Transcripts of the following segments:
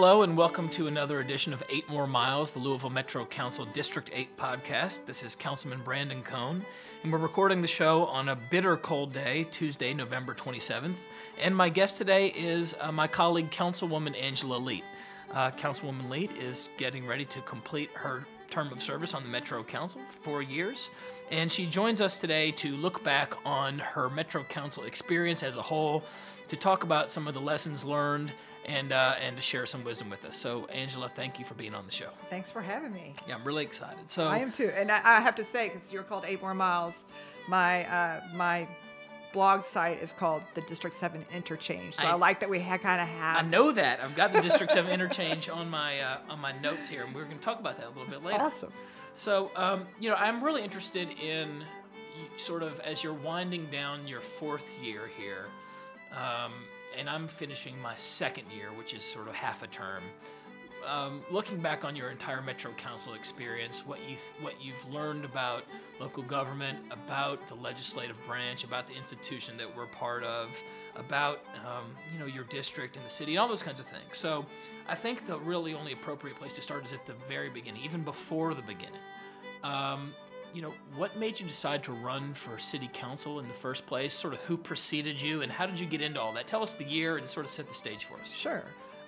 Hello, and welcome to another edition of Eight More Miles, the Louisville Metro Council District 8 podcast. This is Councilman Brandon Coan, and we're recording the show on a bitter cold day, Tuesday, November 27th. And my guest today is uh, my colleague, Councilwoman Angela Leet. Uh, Councilwoman Leet is getting ready to complete her term of service on the Metro Council for four years. And she joins us today to look back on her Metro Council experience as a whole, to talk about some of the lessons learned, and uh, and to share some wisdom with us. So, Angela, thank you for being on the show. Thanks for having me. Yeah, I'm really excited. So I am too, and I, I have to say, because you're called Eight More Miles, my uh, my blog site is called the District Seven Interchange. So I, I- like that we ha- kind of have. I know that I've got the District Seven interchange on my uh, on my notes here, and we're going to talk about that a little bit later. Awesome. So, um, you know, I'm really interested in sort of as you're winding down your fourth year here, um, and I'm finishing my second year, which is sort of half a term. Um, looking back on your entire Metro Council experience, what you th- what you've learned about local government, about the legislative branch, about the institution that we're part of, about um, you know your district and the city, and all those kinds of things. So, I think the really only appropriate place to start is at the very beginning, even before the beginning. Um, you know, what made you decide to run for city council in the first place? Sort of who preceded you, and how did you get into all that? Tell us the year and sort of set the stage for us. Sure.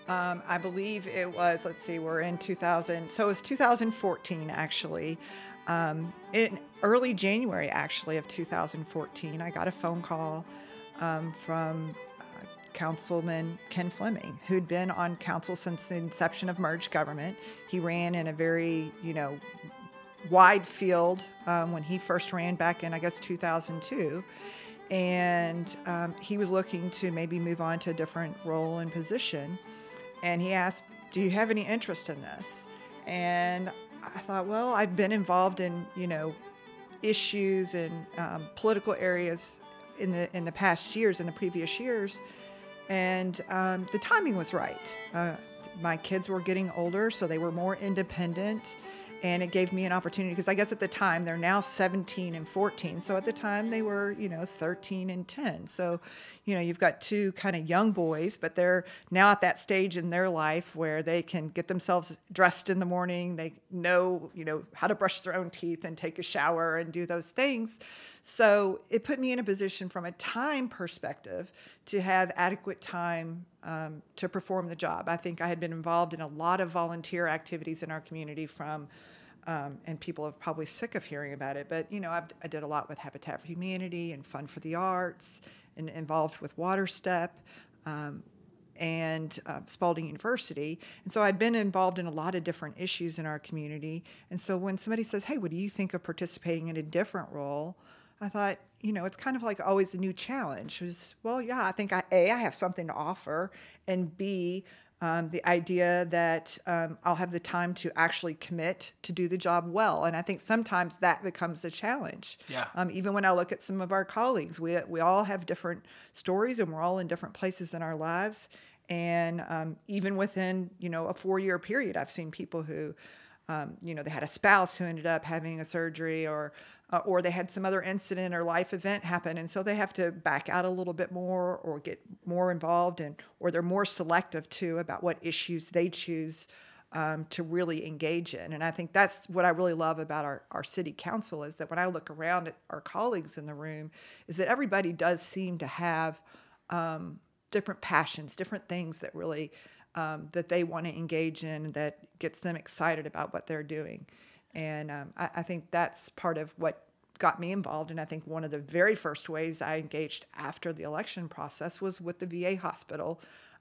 Um, I believe it was, let's see, we're in 2000. So it was 2014, actually. Um, in early January, actually, of 2014, I got a phone call um, from uh, Councilman Ken Fleming, who'd been on council since the inception of merged government. He ran in a very, you know, wide field um, when he first ran back in, I guess, 2002 and um, he was looking to maybe move on to a different role and position. And he asked, "Do you have any interest in this?" And I thought, well, I've been involved in you know issues and um, political areas in the in the past years, in the previous years, and um, the timing was right. Uh, my kids were getting older, so they were more independent, and it gave me an opportunity because I guess at the time they're now 17 and 14. So at the time they were, you know, 13 and 10. So, you know, you've got two kind of young boys, but they're now at that stage in their life where they can get themselves dressed in the morning. They know, you know, how to brush their own teeth and take a shower and do those things. So it put me in a position from a time perspective to have adequate time um, to perform the job. I think I had been involved in a lot of volunteer activities in our community from, um, and people are probably sick of hearing about it, but you know, I've, I did a lot with Habitat for Humanity and Fund for the Arts and involved with Water Step. Um, and uh, Spalding University. And so I'd been involved in a lot of different issues in our community. And so when somebody says, Hey, what do you think of participating in a different role? I thought, you know, it's kind of like always a new challenge. It was, well, yeah, I think I, A, I have something to offer, and B, um, the idea that um, I'll have the time to actually commit to do the job well. And I think sometimes that becomes a challenge. Yeah. Um, even when I look at some of our colleagues, we, we all have different stories and we're all in different places in our lives. And um, even within, you know, a four year period, I've seen people who, um, you know, they had a spouse who ended up having a surgery or, uh, or they had some other incident or life event happen. And so they have to back out a little bit more or get more involved and, or they're more selective too about what issues they choose um, to really engage in. And I think that's what I really love about our, our city council is that when I look around at our colleagues in the room, is that everybody does seem to have um, different passions, different things that really um, that they want to engage in that gets them excited about what they're doing. And um, I, I think that's part of what got me involved. And I think one of the very first ways I engaged after the election process was with the VA hospital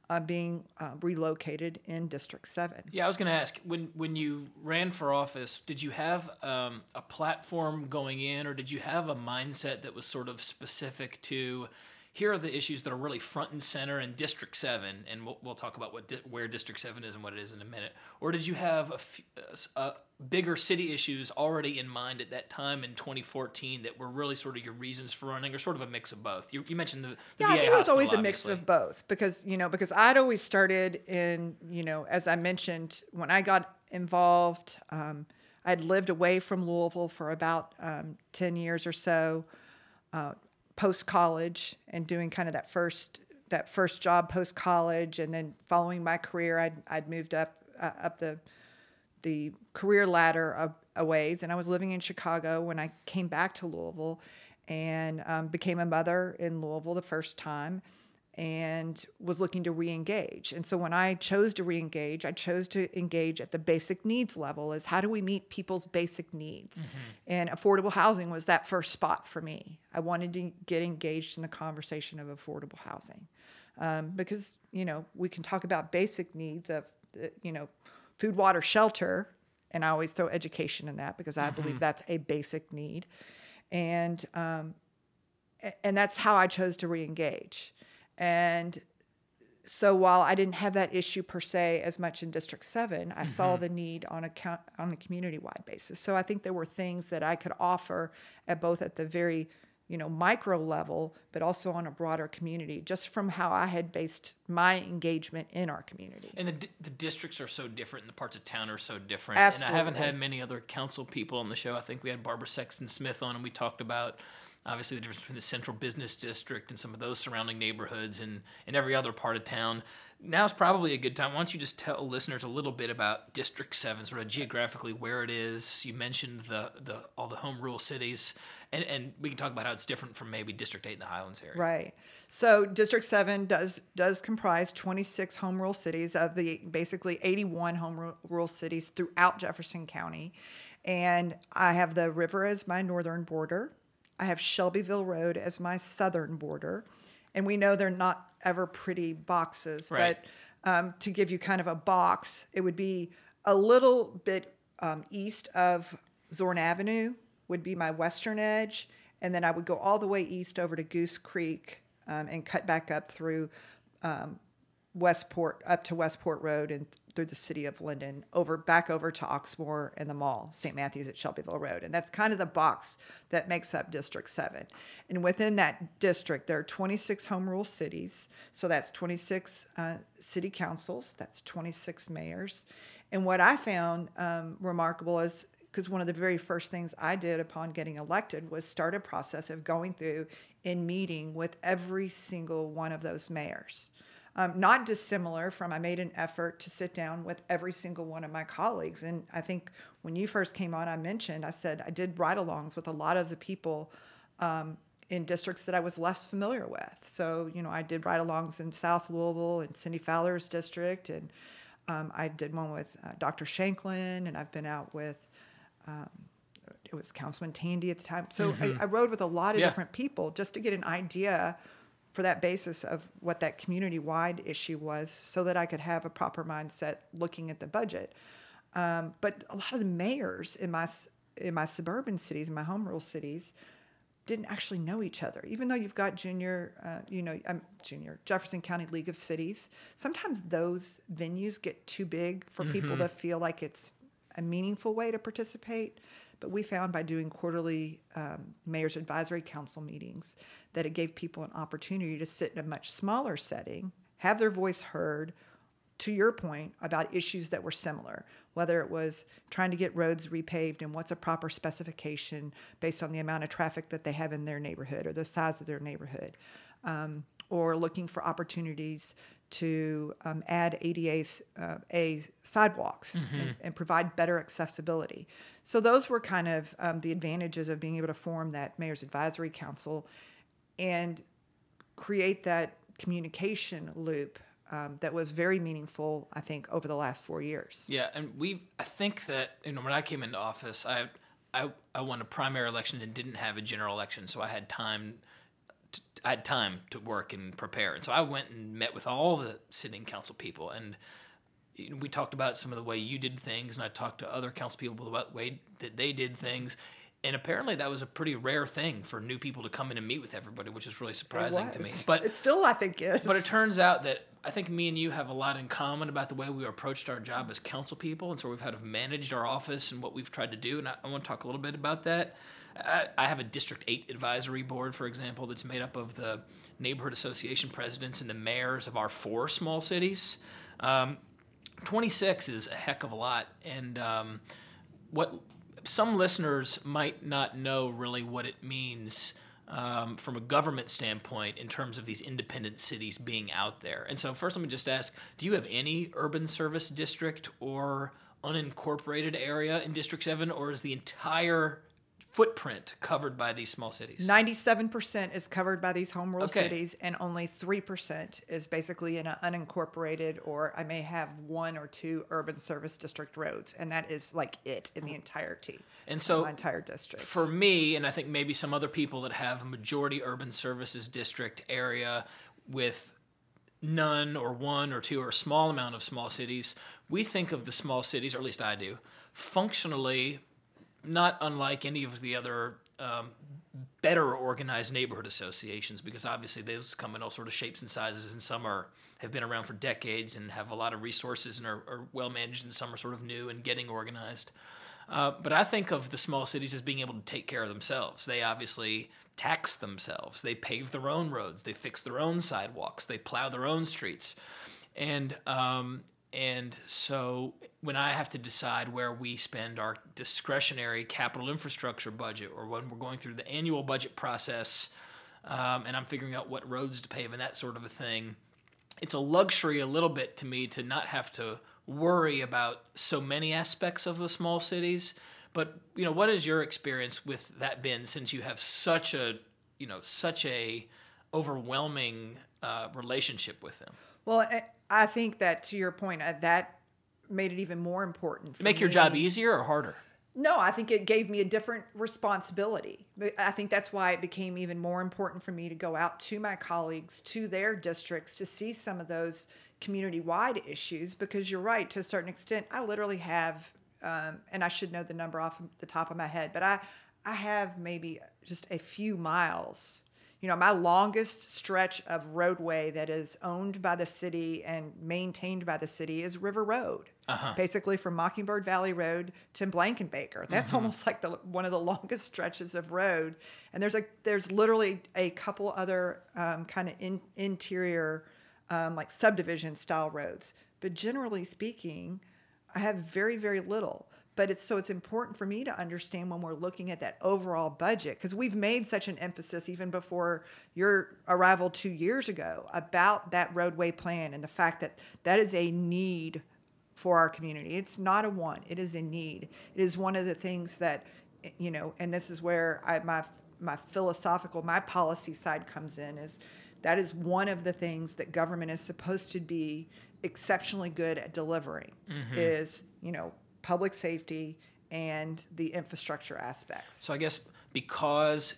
uh, being uh, relocated in District 7. Yeah, I was going to ask when when you ran for office, did you have um, a platform going in, or did you have a mindset that was sort of specific to? Here are the issues that are really front and center in District Seven, and we'll, we'll talk about what di- where District Seven is and what it is in a minute. Or did you have a, f- a bigger city issues already in mind at that time in 2014 that were really sort of your reasons for running, or sort of a mix of both? You, you mentioned the, the yeah, VA I think it was always a mix obviously. of both because you know because I'd always started in you know as I mentioned when I got involved, um, I'd lived away from Louisville for about um, ten years or so, uh, post college, and doing kind of that first that first job post college, and then following my career, I'd I'd moved up uh, up the the career ladder a, a ways, and I was living in Chicago when I came back to Louisville, and um, became a mother in Louisville the first time and was looking to re-engage. And so when i chose to re-engage i chose to engage at the basic needs level is how do we meet people's basic needs? Mm-hmm. and affordable housing was that first spot for me. I wanted to get engaged in the conversation of affordable housing um, because you know we can talk about basic needs of uh, you know food water shelter and i always throw education in that because i mm-hmm. believe that's a basic need. And um, and that's how i chose to re-engage and so while I didn't have that issue per se as much in District Seven, I mm-hmm. saw the need on a count, on a community wide basis. So I think there were things that I could offer at both at the very you know micro level, but also on a broader community, just from how I had based my engagement in our community. And the the districts are so different, and the parts of town are so different. Absolutely. And I haven't had many other council people on the show. I think we had Barbara Sexton Smith on, and we talked about obviously the difference between the central business district and some of those surrounding neighborhoods and, and every other part of town. Now is probably a good time. Why don't you just tell listeners a little bit about District Seven, sort of geographically where it is? You mentioned the, the all the home rule cities, and, and we can talk about how it's different from maybe District Eight in the Highlands area. Right. So District Seven does does comprise 26 home rule cities of the basically 81 home rule cities throughout Jefferson County, and I have the river as my northern border. I have Shelbyville Road as my southern border. And we know they're not ever pretty boxes, right. but um, to give you kind of a box, it would be a little bit um, east of Zorn Avenue, would be my western edge. And then I would go all the way east over to Goose Creek um, and cut back up through um, Westport, up to Westport Road and through the city of Lyndon, over back over to Oxmoor and the mall, St. Matthews at Shelbyville Road. And that's kind of the box that makes up District 7. And within that district, there are 26 home rule cities. So that's 26 uh, city councils, that's 26 mayors. And what I found um, remarkable is because one of the very first things I did upon getting elected was start a process of going through and meeting with every single one of those mayors um, not dissimilar from I made an effort to sit down with every single one of my colleagues. And I think when you first came on, I mentioned, I said I did ride alongs with a lot of the people um, in districts that I was less familiar with. So, you know, I did ride alongs in South Louisville and Cindy Fowler's district. And um, I did one with uh, Dr. Shanklin, and I've been out with. Um, it was Councilman Tandy at the time. So mm-hmm. I, I, rode with a lot of yeah. different people just to get an idea for that basis of what that community wide issue was so that I could have a proper mindset looking at the budget. Um, but a lot of the mayors in my in my suburban cities, my home rule cities, didn't actually know each other. Even though you've got junior, uh, you know, um, junior Jefferson County League of Cities, sometimes those venues get too big for mm-hmm. people to feel like it's a meaningful way to participate. But we found by doing quarterly um, mayor's advisory council meetings that it gave people an opportunity to sit in a much smaller setting, have their voice heard, to your point about issues that were similar, whether it was trying to get roads repaved and what's a proper specification based on the amount of traffic that they have in their neighborhood or the size of their neighborhood, um, or looking for opportunities to um, add ADA uh, a sidewalks mm-hmm. and, and, provide better accessibility. So those were kind of um, the advantages of being able to form that mayor's advisory council and create that communication loop um, that was very meaningful, I think, over the last four years. Yeah, and we, I think that you know when I came into office, I, I, I won a primary election and didn't have a general election, so I had time I had time to work and prepare. And so I went and met with all the sitting council people. And we talked about some of the way you did things. And I talked to other council people about the way that they did things. And apparently that was a pretty rare thing for new people to come in and meet with everybody, which is really surprising to me. But it still, I think, is. But it turns out that I think me and you have a lot in common about the way we approached our job as council people. And so we've kind of managed our office and what we've tried to do. And I, I want to talk a little bit about that. I have a District 8 advisory board, for example, that's made up of the neighborhood association presidents and the mayors of our four small cities. Um, 26 is a heck of a lot. And um, what some listeners might not know really what it means um, from a government standpoint in terms of these independent cities being out there. And so, first, let me just ask do you have any urban service district or unincorporated area in District 7, or is the entire footprint covered by these small cities? 97% is covered by these home rule Okay. cities, and only 3% is basically in an unincorporated, or I may have one or two urban service district roads, and that is like it in the entirety. And of so my entire district. for me, and I think maybe some other people that have a majority urban services district area with none or one or two or a small amount of small cities, we think of the small cities, or at least I do, functionally not unlike any of the other um, better organized neighborhood associations because obviously those come in all sort of shapes and sizes and some are have been around for decades and have a lot of resources and are, are well managed and some are sort of new and getting organized uh, but I think of the small cities as being able to take care of themselves. They obviously tax themselves. They pave their own roads. They fix their own sidewalks. They plow their own streets, and um, and so when I have to decide where we spend our discretionary capital infrastructure budget, or when we're going through the annual budget process, um, and I'm figuring out what roads to pave and that sort of a thing, it's a luxury a little bit to me to not have to worry about so many aspects of the small cities. But you know, what is your experience with that been since you have such a you know such a overwhelming uh, relationship with them? well, I think that to your point, uh, that made it even more important. For Make your job easier or harder? No, I think it gave me a different responsibility. I think that's why it became even more important for me to go out to my colleagues, to their districts, to see some of those community wide issues. Because you're right, to a certain extent, I literally have, um, and I should know the number off the top of my head, but I, I have maybe just a few miles. You know, my longest stretch of roadway that is owned by the city and maintained by the city is River Road Uh-huh. basically from Mockingbird Valley Road to Blankenbaker. That's Mm-hmm. almost like the one of the longest stretches of road. And there's a there's literally a couple other um, kind of in, interior um, like subdivision style roads. But generally speaking, I have very very little. But it's so it's important for me to understand when we're looking at that overall budget because we've made such an emphasis even before your arrival two years ago about that roadway plan and the fact that that is a need for our community. It's not a want, it is a need. It is one of the things that you know, and this is where I my my philosophical, my policy side comes in is that is one of the things that government is supposed to be exceptionally good at delivering mm-hmm. is, you know, public safety and the infrastructure aspects. So I guess because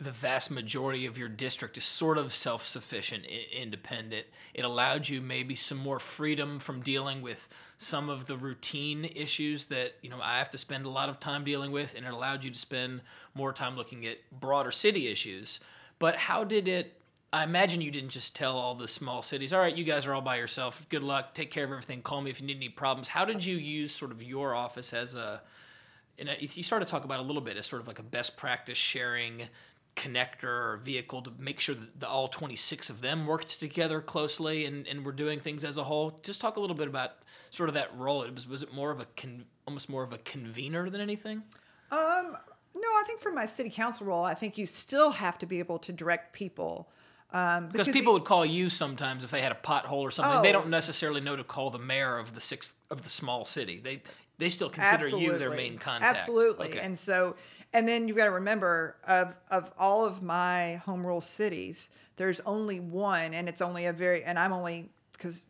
the vast majority of your district is sort of self-sufficient, independent, it allowed you maybe some more freedom from dealing with some of the routine issues that you know I have to spend a lot of time dealing with, and it allowed you to spend more time looking at broader city issues. But how did it? I imagine you didn't just tell all the small cities, "All right, you guys are all by yourself. Good luck. Take care of everything. Call me if you need any problems." How did you use sort of your office as a and you started to talk about a little bit as sort of like a best practice sharing connector or vehicle to make sure that the, all 26 of them worked together closely and, and were doing things as a whole just talk a little bit about sort of that role it was was it more of a con, almost more of a convener than anything Um, no, I think for my city council role, I think you still have to be able to direct people. Um, because because people you- would call you sometimes if they had a pothole or something they Oh. don't necessarily know to call the mayor of the sixth of the small city they they still consider you their main contact Absolutely. okay. And so, and then you've got to remember of of all of my home rule cities, there's only one, and it's only a very, and I'm only because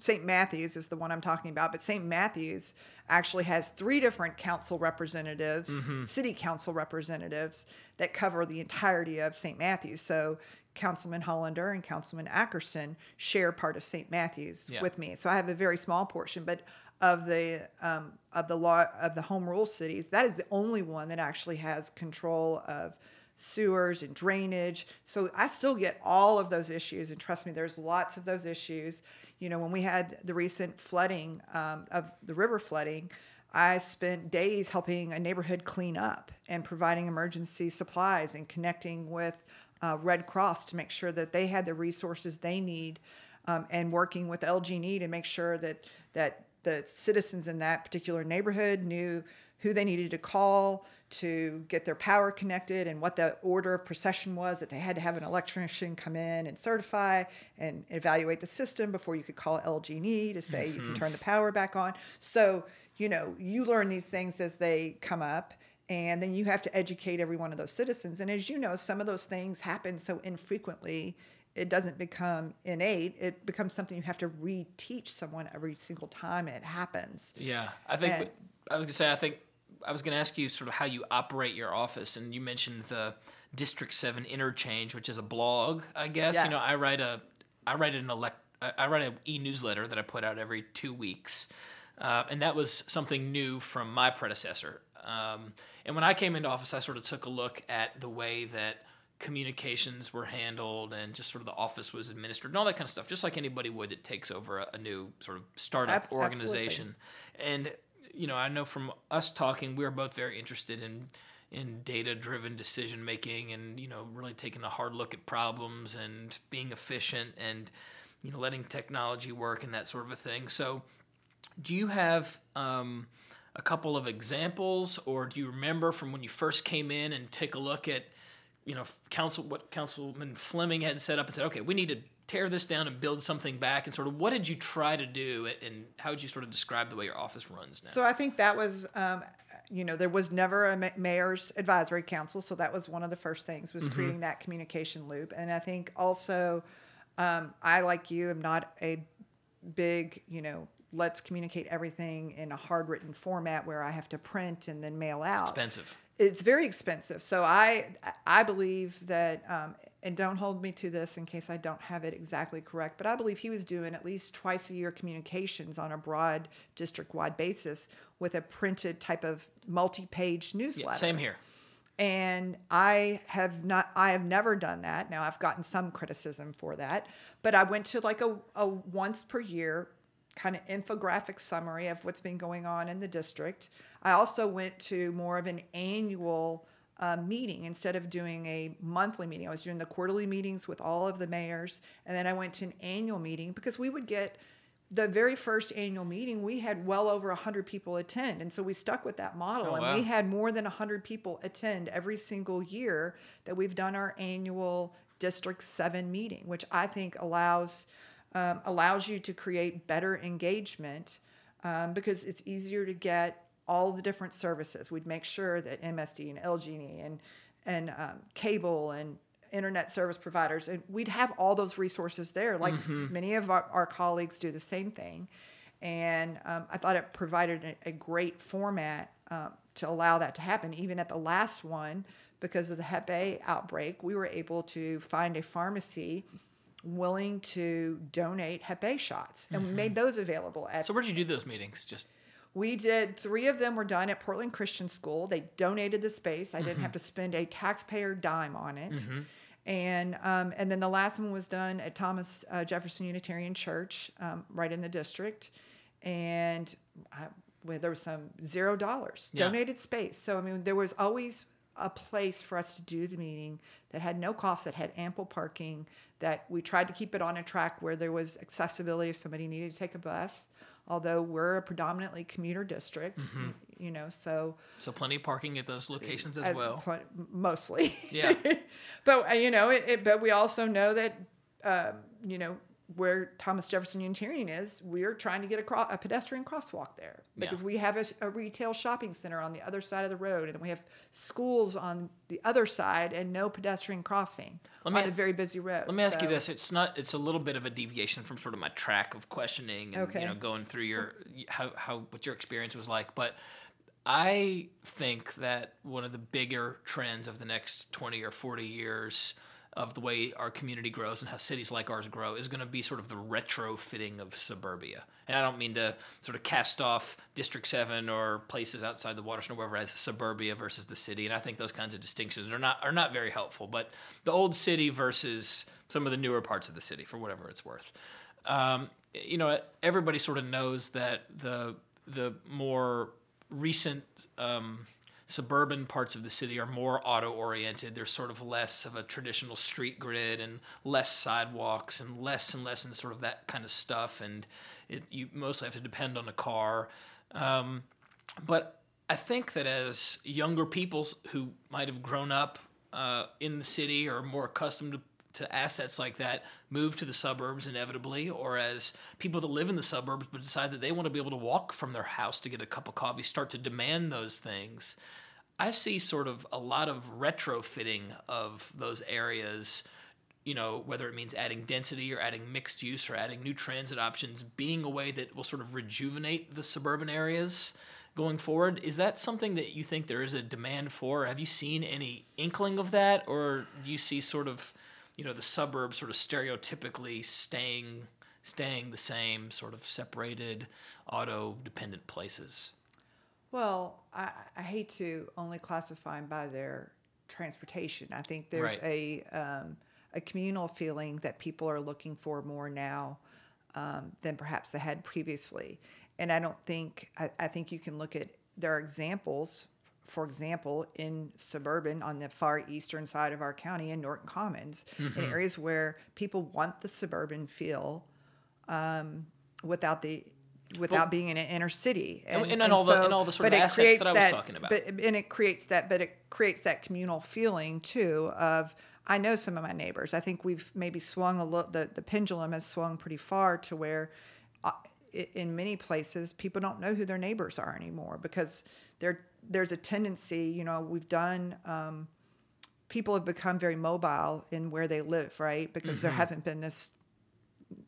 St. Matthews is the one I'm talking about, but St. Matthews actually has three different council representatives, Mm-hmm. city council representatives that cover the entirety of St. Matthews. So Councilman Hollander and Councilman Ackerson share part of St. Matthews Yeah. with me. So I have a very small portion, but of the um, of the law of the home rule cities, that is the only one that actually has control of sewers and drainage. So I still get all of those issues, and trust me, there's lots of those issues. You know, when we had the recent flooding um, of the river flooding, I spent days helping a neighborhood clean up and providing emergency supplies and connecting with uh, Red Cross to make sure that they had the resources they need, um, and working with LG&E to make sure that that the citizens in that particular neighborhood knew who they needed to call to get their power connected and what the order of procession was that they had to have an electrician come in and certify and evaluate the system before you could call LG&E to say you can turn the power back on. So, you know, you learn these things as they come up and then you have to educate every one of those citizens. And as you know, some of those things happen so infrequently it doesn't become innate. It becomes something you have to reteach someone every single time it happens. Yeah, I think And- I was gonna say I think I was gonna ask you sort of how you operate your office, and you mentioned the District Seven Interchange, which is a blog, I guess. Yes. You know, I write a I write an elect I I write an e newsletter that I put out every two weeks, uh, and that was something new from my predecessor. Um, and when I came into office, I sort of took a look at the way that communications were handled and just sort of the office was administered and all that kind of stuff, just like anybody would that takes over a, a new sort of startup absolutely. organization. And you know, I know from us talking, we are both very interested in in data driven decision making and you know really taking a hard look at problems and being efficient and you know letting technology work and that sort of a thing. So, do you have um, a couple of examples, or do you remember from when you first came in and take a look at you know council what Councilman Fleming had set up and said, okay, we need to tear this down and build something back, and sort of what did you try to do, and how would you sort of describe the way your office runs now? So I think that was, um, you know, there was never a mayor's advisory council, so that was one of the first things was creating that communication loop. And I think also, um, I like you am not a big, you know, let's communicate everything in a hard written format where I have to print and then mail out Expensive. it's very expensive. So I I believe that, um, and don't hold me to this in case I don't have it exactly correct, but I believe he was doing at least twice a year communications on a broad district wide basis with a printed type of multi page newsletter. Yeah, same here. And I have not, I have never done that. Now I've gotten some criticism for that, but I went to like a, a once per year kind of infographic summary of what's been going on in the district. I also went to more of an annual uh, meeting instead of doing a monthly meeting. I was doing the quarterly meetings with all of the mayors, and then I went to an annual meeting because we would get the very first annual meeting, we had well over 100 people attend. And so we stuck with that model. Oh, and wow. we had more than 100 people attend every single year that we've done our annual District 7 meeting, which I think allows, um, allows you to create better engagement um, because it's easier to get all the different services. We'd make sure that MSD and LG&E and, and um, cable and internet service providers and we'd have all those resources there. Like many of our, our colleagues do the same thing. And um, i thought it provided a, a great format um, to allow that to happen. Even at the last one because of the hep a outbreak we were able to find a pharmacy willing to donate hep a shots and we made those available at So where'd you do those meetings? Just we did three of them were done at Portland Christian School. They donated the space. I didn't have to spend a taxpayer dime on it. And um, and then the last one was done at Thomas uh, Jefferson Unitarian Church, um, right in the district, and I, well, there was some zero dollars Yeah. donated space. So I mean, there was always a place for us to do the meeting that had no cost, that had ample parking, that we tried to keep it on a track where there was accessibility if somebody needed to take a bus. Although we're a predominantly commuter district, y- you know, so so plenty of parking at those locations as as well. pl- mostly. Yeah. but uh, you know, it, it, but we also know that um, you know where Thomas Jefferson Unitarian is, we're trying to get a, cro- a pedestrian crosswalk there because Yeah. we have a, a retail shopping center on the other side of the road, and we have schools on the other side, and no pedestrian crossing Let me on a very busy road. Let me ask you this: It's not. It's a little bit of a deviation from sort of my track of questioning and Okay. you know going through your how how what your experience was like, but. I think that one of the bigger trends of the next 20 or 40 years of the way our community grows and how cities like ours grow is going to be sort of the retrofitting of suburbia. And I don't mean to sort of cast off District 7 or places outside the watershed or wherever as suburbia versus the city. And I think those kinds of distinctions are not are not very helpful. But the old city versus some of the newer parts of the city, for whatever it's worth. Um, you know, everybody sort of knows that the the more recent um, suburban parts of the city are more auto oriented. There's sort of less of a traditional street grid and less sidewalks and less and less and sort of that kind of stuff. And it, you mostly have to depend on a car. Um, but I think that as younger people who might have grown up uh, in the city or more accustomed to, to assets like that move to the suburbs inevitably, or as people that live in the suburbs but decide that they want to be able to walk from their house to get a cup of coffee start to demand those things. I see sort of a lot of retrofitting of those areas you know, whether it means adding density or adding mixed use or adding new transit options, being a way that will sort of rejuvenate the suburban areas going forward. Is that something that you think there is a demand for? Have you seen any inkling of that, or do you see sort of, you know, the suburbs sort of stereotypically staying staying the same, sort of separated, auto dependent places? Well, I, I hate to only classify them by their transportation. I think there's Right. a um, a communal feeling that people are looking for more now um, than perhaps they had previously. And I don't think I, I think you can look at there are examples. For example, in suburban on the far eastern side of our county in Norton Commons, in areas where people want the suburban feel um, without the without being in an inner city And- and all the- and all the sort but of assets that I was talking about. But and it creates that, but it creates that communal feeling too of I know some of my neighbors. I think we've maybe swung a little. The, the pendulum has swung pretty far to where, uh, i- in many places, people don't know who their neighbors are anymore because there there's a tendency. You know, we've done. Um, people have become very mobile in where they live, right? Because there hasn't been this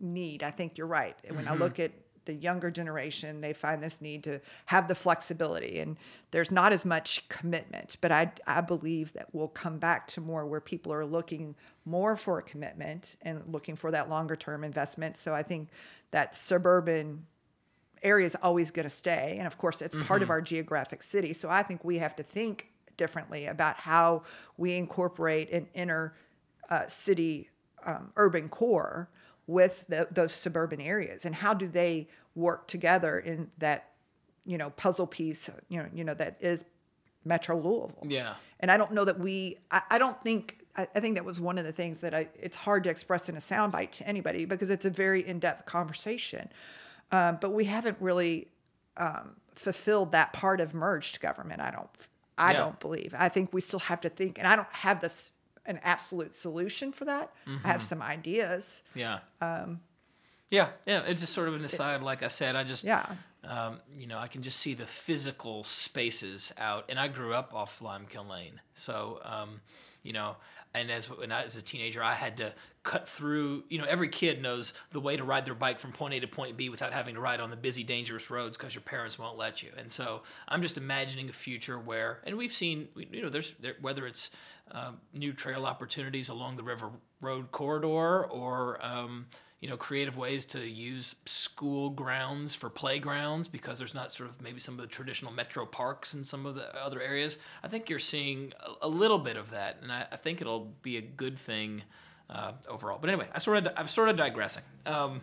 need. I think you're right. And When I look at the younger generation, they find this need to have the flexibility, and there's not as much commitment. But I, I believe that we'll come back to more where people are looking more for a commitment and looking for that longer term investment. So I think that suburban area is always going to stay. And of course, it's part of our geographic city. So I think we have to think differently about how we incorporate an inner uh, city um, urban core with the, those suburban areas and how do they work together in that you know puzzle piece you know you know that is metro louisville Yeah. and I don't know that we. I, I don't think. I, I think that was one of the things that I. It's hard to express in a soundbite to anybody because it's a very in-depth conversation. Um, but we haven't really um, fulfilled that part of merged government. I don't. I Yeah. don't believe. I think we still have to think, and I don't have this an absolute solution for that. I have some ideas. Yeah. yeah, yeah. It's just sort of an aside. Like I said, I just Yeah. um, you know, I can just see the physical spaces out. And I grew up off Limekiln Lane, so um, you know, and as when I was a teenager, I had to cut through. You know, every kid knows the way to ride their bike from point A to point B without having to ride on the busy, dangerous roads because your parents won't let you. And so I'm just imagining a future where, and we've seen, you know, there's there, whether it's um, new trail opportunities along the River Road corridor or um, you know, creative ways to use school grounds for playgrounds because there's not sort of maybe some of the traditional metro parks in some of the other areas. I think you're seeing a, a little bit of that, and I, I think it'll be a good thing uh, overall. But anyway, I sort of I'm sort of digressing. Um,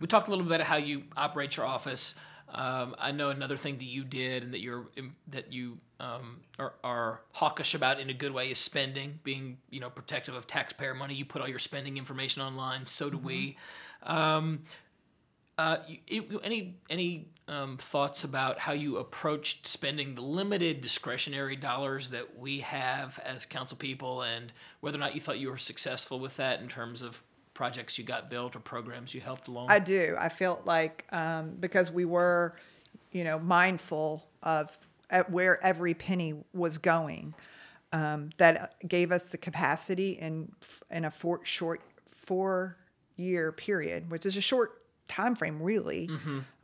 we talked a little bit about how you operate your office. Um, I know another thing that you did and that you're that you um, are, are hawkish about in a good way is spending, being you know protective of taxpayer money. You put all your spending information online. So do we. Um, uh, you- any any um, thoughts about how you approached spending the limited discretionary dollars that we have as council people, and whether or not you thought you were successful with that in terms of projects you got built or programs you helped along? I do. I felt like um, because we were, you know, mindful of at where every penny was going, um, that gave us the capacity in in a four, short four year period, which is a short time frame really,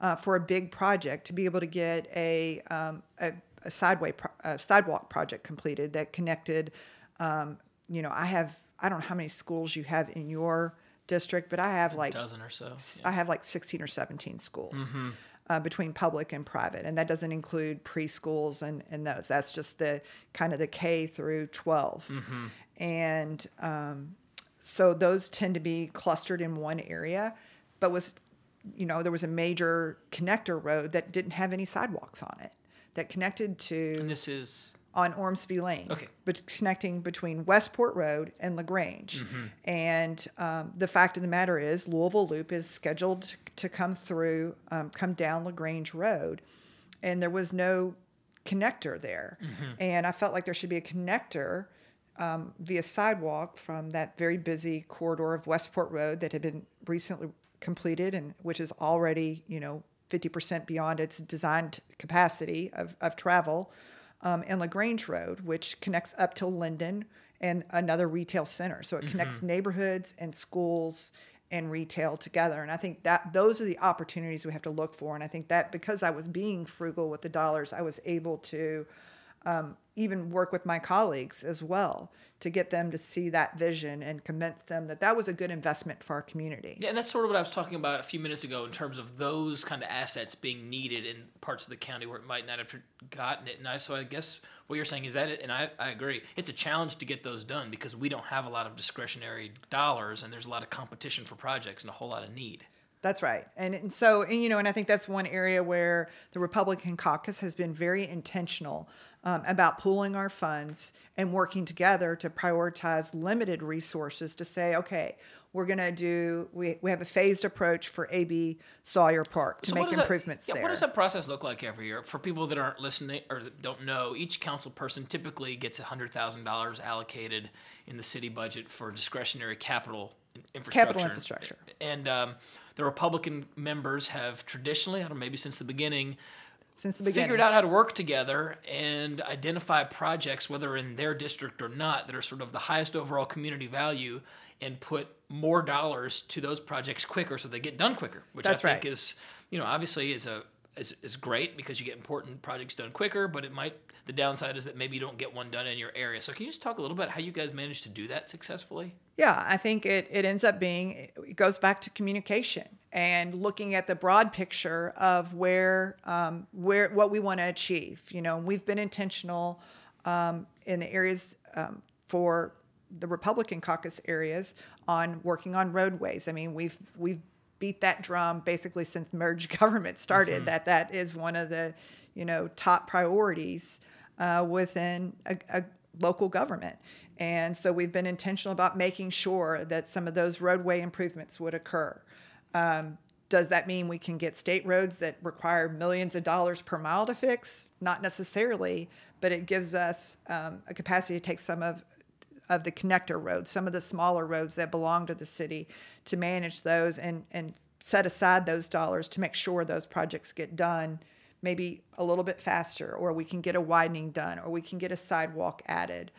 uh, for a big project to be able to get a um, a, a sideway pro- a sidewalk project completed that connected. Um, you know, I have I don't know how many schools you have in your district, but I have like dozen or so. I have like 16 or 17 schools uh, between public and private, and that doesn't include preschools and, and those. That's just the kind of the K through 12. And um, so those tend to be clustered in one area, but was, you know, there was a major connector road that didn't have any sidewalks on it that connected to And this is on Ormsby Lane, Okay. but connecting between Westport Road and Lagrange. Mm-hmm. And um, the fact of the matter is, Louisville Loop is scheduled to come through, um, come down Lagrange Road, and there was no connector there, and I felt like there should be a connector um, via sidewalk from that very busy corridor of Westport Road that had been recently completed and which is already, you know, 50% beyond its designed capacity of, of travel, um, and LaGrange Road, which connects up to Lyndon and another retail center. So it connects neighborhoods and schools and retail together. And I think that those are the opportunities we have to look for. And I think that because I was being frugal with the dollars, I was able to um, even work with my colleagues as well to get them to see that vision and convince them that that was a good investment for our community. Yeah, and that's sort of what I was talking about a few minutes ago in terms of those kind of assets being needed in parts of the county where it might not have gotten it. And I, so I guess what you're saying is that, it, and I, I agree, it's a challenge to get those done because we don't have a lot of discretionary dollars and there's a lot of competition for projects and a whole lot of need. That's right. And, and so, and, you know, and I think that's one area where the Republican caucus has been very intentional um, about pooling our funds and working together to prioritize limited resources to say, okay, we're going to do, we, we have a phased approach for AB Sawyer Park to So make does that- improvements yeah, there. What does that process look like every year? For people that aren't listening or don't know, each council person typically gets $100,000 allocated in the city budget for discretionary capital infrastructure. Capital infrastructure. And um, the Republican members have traditionally, I don't know, maybe since the beginning, Since the beginning. figured out how to work together and identify projects, whether in their district or not, that are sort of the highest overall community value and put more dollars to those projects quicker so they get done quicker, which That's I think right. is, you know, obviously is a is, is great because you get important projects done quicker, but it might the downside is that maybe you don't get one done in your area. So can you just talk a little bit how you guys managed to do that successfully? Yeah, I think it, it ends up being, it goes back to communication and looking at the broad picture of where, um, where, what we want to achieve. You know, we've been intentional um, in the areas um, for the Republican caucus areas on working on roadways. I mean, we've, we've beat that drum basically since merged government started, that that is one of the, you know, top priorities uh, within a, a local government. And so we've been intentional about making sure that some of those roadway improvements would occur. Um, does that mean we can get state roads that require millions of dollars per mile to fix? Not necessarily, but it gives us um, a capacity to take some of of the connector roads, some of the smaller roads that belong to the city, to manage those and and set aside those dollars to make sure those projects get done maybe a little bit faster, or we can get a widening done, or we can get a sidewalk added,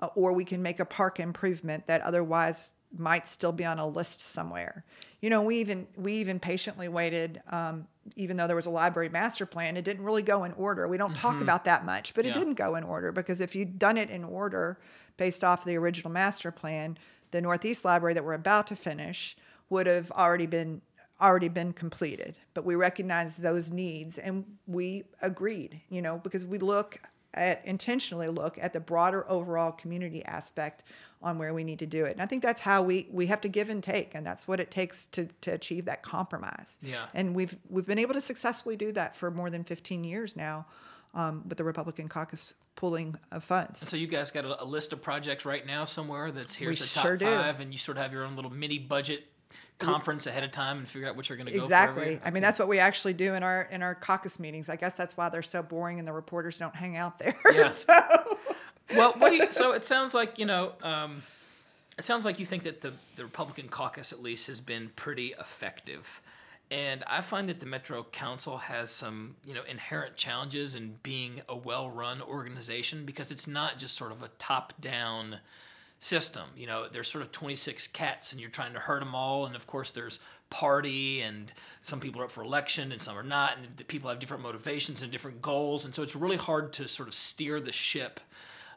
uh, or we can make a park improvement that otherwise might still be on a list somewhere. You know, we even we even patiently waited, um, even though there was a library master plan. It didn't really go in order. We don't talk about that much, but it didn't go in order because if you'd done it in order based off the original master plan, the Northeast Library that we're about to finish would have already been already been completed. But we recognized those needs and we agreed, you know, because we look at intentionally look at the broader overall community aspect on where we need to do it. And I think that's how we we have to give and take and that's what it takes to to achieve that compromise. Yeah. And we've we've been able to successfully do that for more than 15 years now. Um, with the Republican caucus pooling of funds. So you guys got a, a list of projects right now somewhere that's here's We the top sure five, and you sort of have your own little mini budget conference ahead of time and figure out what you're going to go exactly. I mean, that's what we actually do in our in our caucus meetings. I guess that's why they're so boring and the reporters don't hang out there. Yeah. so well, what do you? So it sounds like you know. Um, it sounds like you think that the the Republican caucus at least has been pretty effective, and I find that the Metro Council has some you know inherent challenges in being a well-run organization because it's not just sort of a top-down system. You know, there's sort of 26 cats, and you're trying to herd them all. And of course, there's party, and some people are up for election, and some are not, and people have different motivations and different goals, and so it's really hard to sort of steer the ship,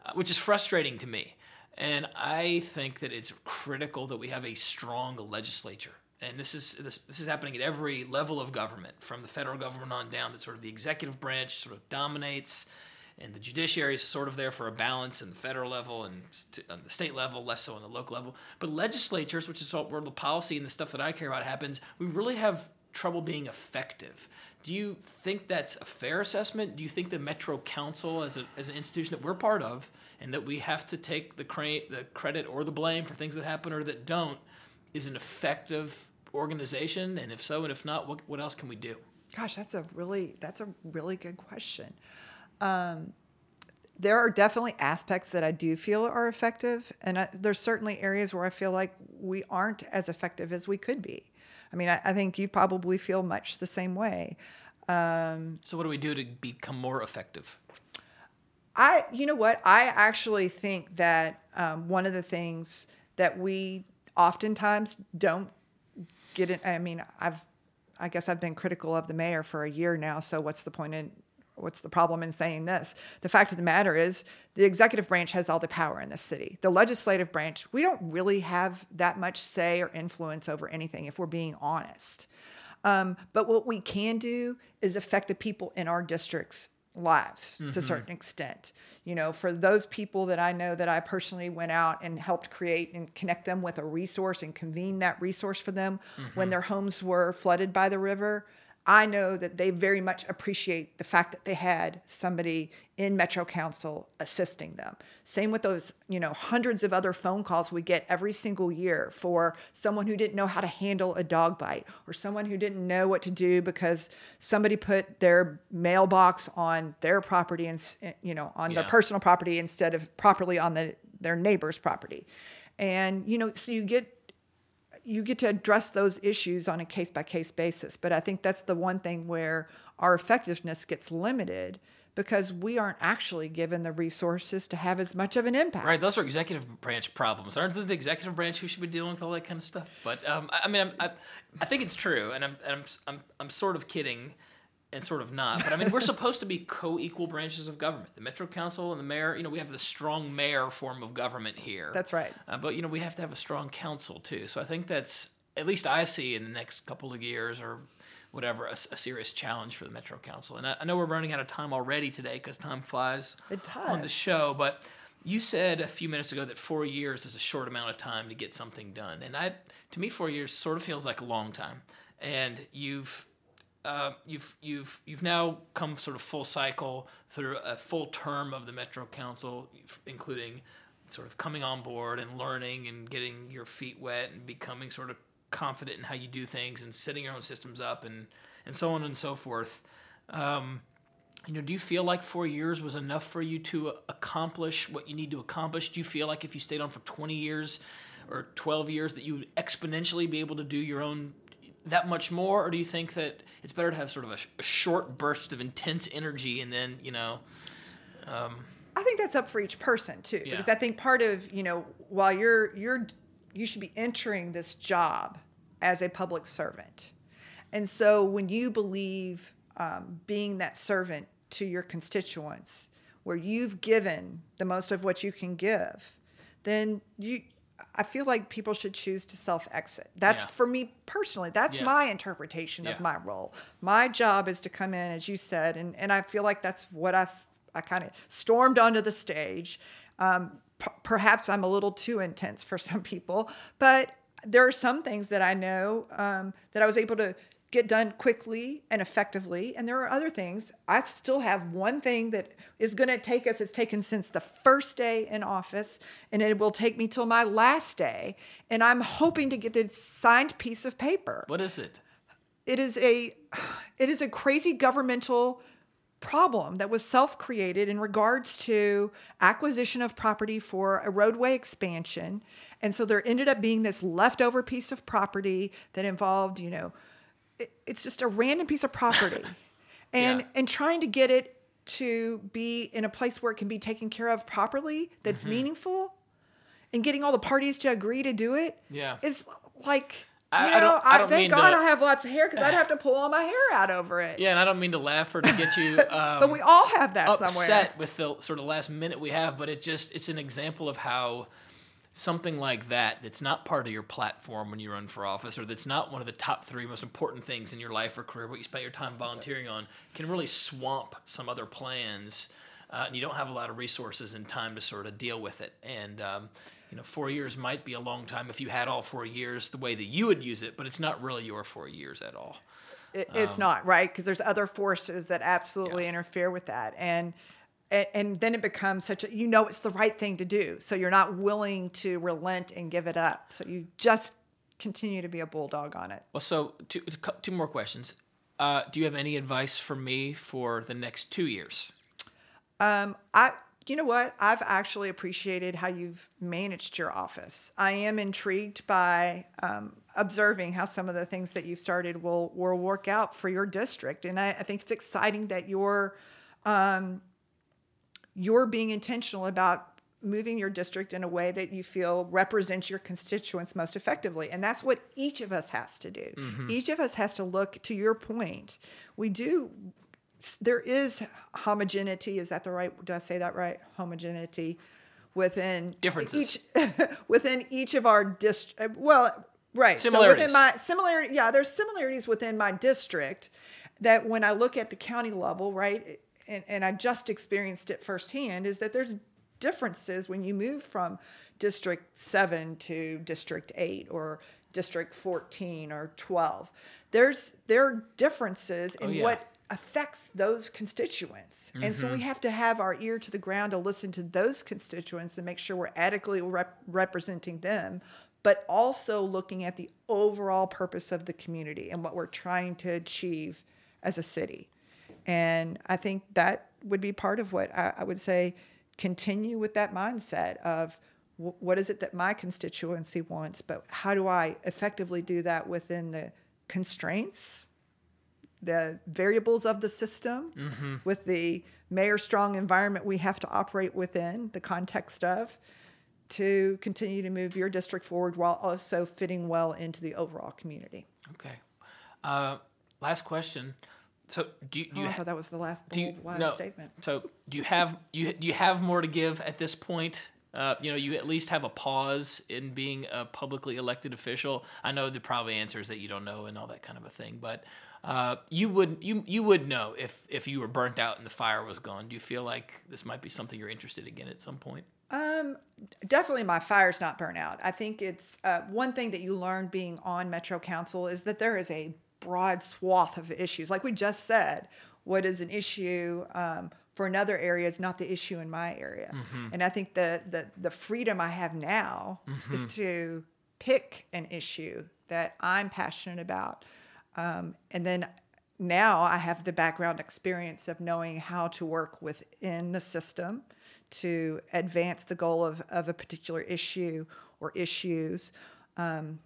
uh, which is frustrating to me. And I think that it's critical that we have a strong legislature. And this is this, this is happening at every level of government, from the federal government on down. That sort of the executive branch sort of dominates, and the judiciary is sort of there for a balance in the federal level and st- on the state level, less so on the local level. But legislatures, which is where the policy and the stuff that I care about happens, we really have trouble being effective. Do you think that's a fair assessment? Do you think the Metro Council, as, a, as an institution that we're part of, and that we have to take the, the credit or the blame for things that happen or that don't, is an effective organization? And if so, and if not, what, what else can we do? Gosh, that's a really that's a really good question. There are definitely aspects that I do feel are effective, and I, there's certainly areas where I feel like we aren't as effective as we could be. I mean, I, I think you probably feel much the same way. So what do we do to become more effective? I, you know what? I actually think that um, one of the things that we oftentimes don't get it. I mean, I've, I guess I've been critical of the mayor for a year now. So what's the point in, what's the problem in saying this? The fact of the matter is, the executive branch has all the power in this city. The legislative branch, we don't really have that much say or influence over anything, if we're being honest. Um, but what we can do is affect the people in our districts lives to a certain extent. You know, for those people that I know that I personally went out and helped create and connect them with a resource and convene that resource for them when their homes were flooded by the river, I know that they very much appreciate the fact that they had somebody in Metro Council assisting them. Same with those, you know, hundreds of other phone calls we get every single year for someone who didn't know how to handle a dog bite or someone who didn't know what to do because somebody put their mailbox on their property and, you know, on their personal property instead of properly on the their neighbor's property. And, you know, so you get you get to address those issues on a case by case basis. But I think that's the one thing where our effectiveness gets limited because we aren't actually given the resources to have as much of an impact. Right, those are executive branch problems. Aren't the executive branch who should be dealing with all that kind of stuff? But um, I, I mean, I, I think it's true, and I'm, and I'm, I'm, I'm sort of kidding, and sort of not. But I mean, we're supposed to be co-equal branches of government. The Metro Council and the mayor. You know, we have the strong mayor form of government here. That's right. Uh, but you know, we have to have a strong council too. So I think that's at least I see in the next couple of years or whatever—a serious challenge for the Metro Council. And I, I know we're running out of time already today because time flies It on the show. But you said a few minutes ago that four years is a short amount of time to get something done, and I, to me, four years sort of feels like a long time. And you've uh, you've you've you've now come sort of full cycle through a full term of the Metro Council, including sort of coming on board and learning and getting your feet wet and becoming sort of confident in how you do things and setting your own systems up and and so on and so forth. Um, you know, do you feel like four years was enough for you to accomplish what you need to accomplish? Do you feel like if you stayed on for 20 years or 12 years that you would exponentially be able to do your own that much more? Or do you think that it's better to have sort of a, sh- a short burst of intense energy and then, you know, I think that's up for each person too, Yeah. because I think part of you know while you're you're you should be entering this job as a public servant, and so when you believe um, being that servant to your constituents, where you've given the most of what you can give, then you. I feel like people should choose to self exit. That's Yeah. for me personally. That's Yeah. my interpretation Yeah. of my role. My job is to come in, as you said, and, and I feel like that's what I I kind of stormed onto the stage. Um, p- perhaps I'm a little too intense for some people, but there are some things that I know um, that I was able to get done quickly and effectively. And there are other things. I still have one thing that is going to take us, it's taken since the first day in office, and it will take me till my last day. And I'm hoping to get this signed piece of paper what is it? it is a it is a crazy governmental problem that was self-created in regards to acquisition of property for a roadway expansion and so there ended up being this leftover piece of property that involved you know it's just a random piece of property and Yeah. and trying to get it to be in a place where it can be taken care of properly that's Mm-hmm. meaningful and getting all the parties to agree to do it Yeah. is like I- you I know, don't- I I, don't thank God to- I have lots of hair because I'd have to pull all my hair out over it. Yeah, and I don't mean to laugh or to get you um, but we all have that somewhere. upset with the sort of last minute we have, but it just it's an example of how something like that that's not part of your platform when you run for office or that's not one of the top three most important things in your life or career what you spend your time volunteering on can really swamp some other plans uh, and you don't have a lot of resources and time to sort of deal with it. And um, you know four years might be a long time if you had all four years the way that you would use it but it's not really your four years at all. It, it's not right? Because there's other forces that absolutely Um, Yeah. interfere with that, and, and and then it becomes such a you know it's the right thing to do, so you're not willing to relent and give it up. So you just continue to be a bulldog on it. Well, so two, two more questions. Uh, do you have any advice for me for the next two years? Um, I, you know what? I've actually appreciated how you've managed your office. I am intrigued by um, observing how some of the things that you've started will will work out for your district, and I, I think it's exciting that you're um, you're being intentional about moving your district in a way that you feel represents your constituents most effectively. And that's what each of us has to do. Mm-hmm. Each of us has to look to your point. We do there is homogeneity. Is that the right? Do I say that right? Homogeneity within Differences. Each, within each of our district. Uh, well, right. So Similarities. within my similarity, yeah, there's similarities within my district that when I look at the county level, right, and, and I just experienced it firsthand, is that there's differences when you move from District 7 to District 8 or District 14 or 12. There's there are differences in Oh, yeah. what affects those constituents. And so we Mm-hmm. have to have our ear to the ground to listen to those constituents and make sure we're adequately rep- representing them, but also looking at the overall purpose of the community and what we're trying to achieve as a city. And I think that would be part of what I, I would say continue with that mindset of wh- what is it that my constituency wants, but how do I effectively do that within the constraints the variables of the system with the mayor strong environment we have to operate within the context of to continue to move your district forward while also fitting well into the overall community. Okay. Uh, last question. So do you, do Oh, you I ha- thought that was the last do you wise no, statement. So do you have you do you have more to give at this point? Uh, you know, you at least have a pause in being a publicly elected official. I know the probably answers that you don't know and all that kind of a thing, but uh, you would you you would know if if you were burnt out and the fire was gone. Do you feel like this might be something you're interested again at some point? Um, definitely my fire's not burnt out. I think it's uh, one thing that you learn being on Metro Council is that there is a broad swath of issues. Like we just said, what is an issue um, for another area is not the issue in my area. And I think the, the, the freedom I have now is to pick an issue that I'm passionate about. Um, and then now I have the background experience of knowing how to work within the system to advance the goal of, of a particular issue or issues. Um,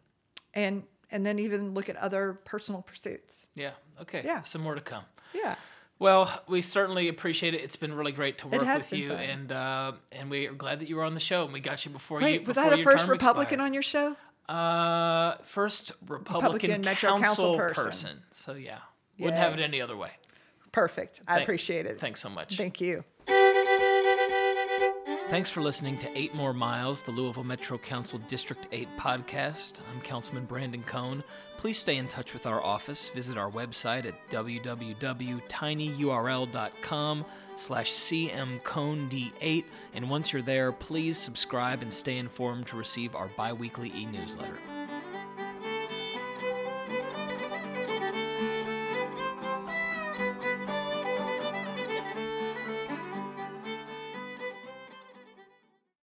and and then even look at other personal pursuits. Yeah. Okay. Yeah. Some more to come. Yeah. Well, we certainly appreciate it. It's been really great to work with you, fun. and uh, and we are glad that you were on the show, and we got you before you. Wait, was before I the first Republican expired. on your show? Uh, first Republican, Republican Metro council, Council person. person. So yeah, wouldn't have it any other way. Perfect. I Thank- appreciate it. Thanks so much. Thank you. Thanks for listening to Eight More Miles, the Louisville Metro Council District 8 podcast. I'm Councilman Brandon Coan. Please stay in touch with our office. Visit our website at www.tinyurl.com slash cmcoan8. And once you're there, please subscribe and stay informed to receive our bi-weekly e-newsletter.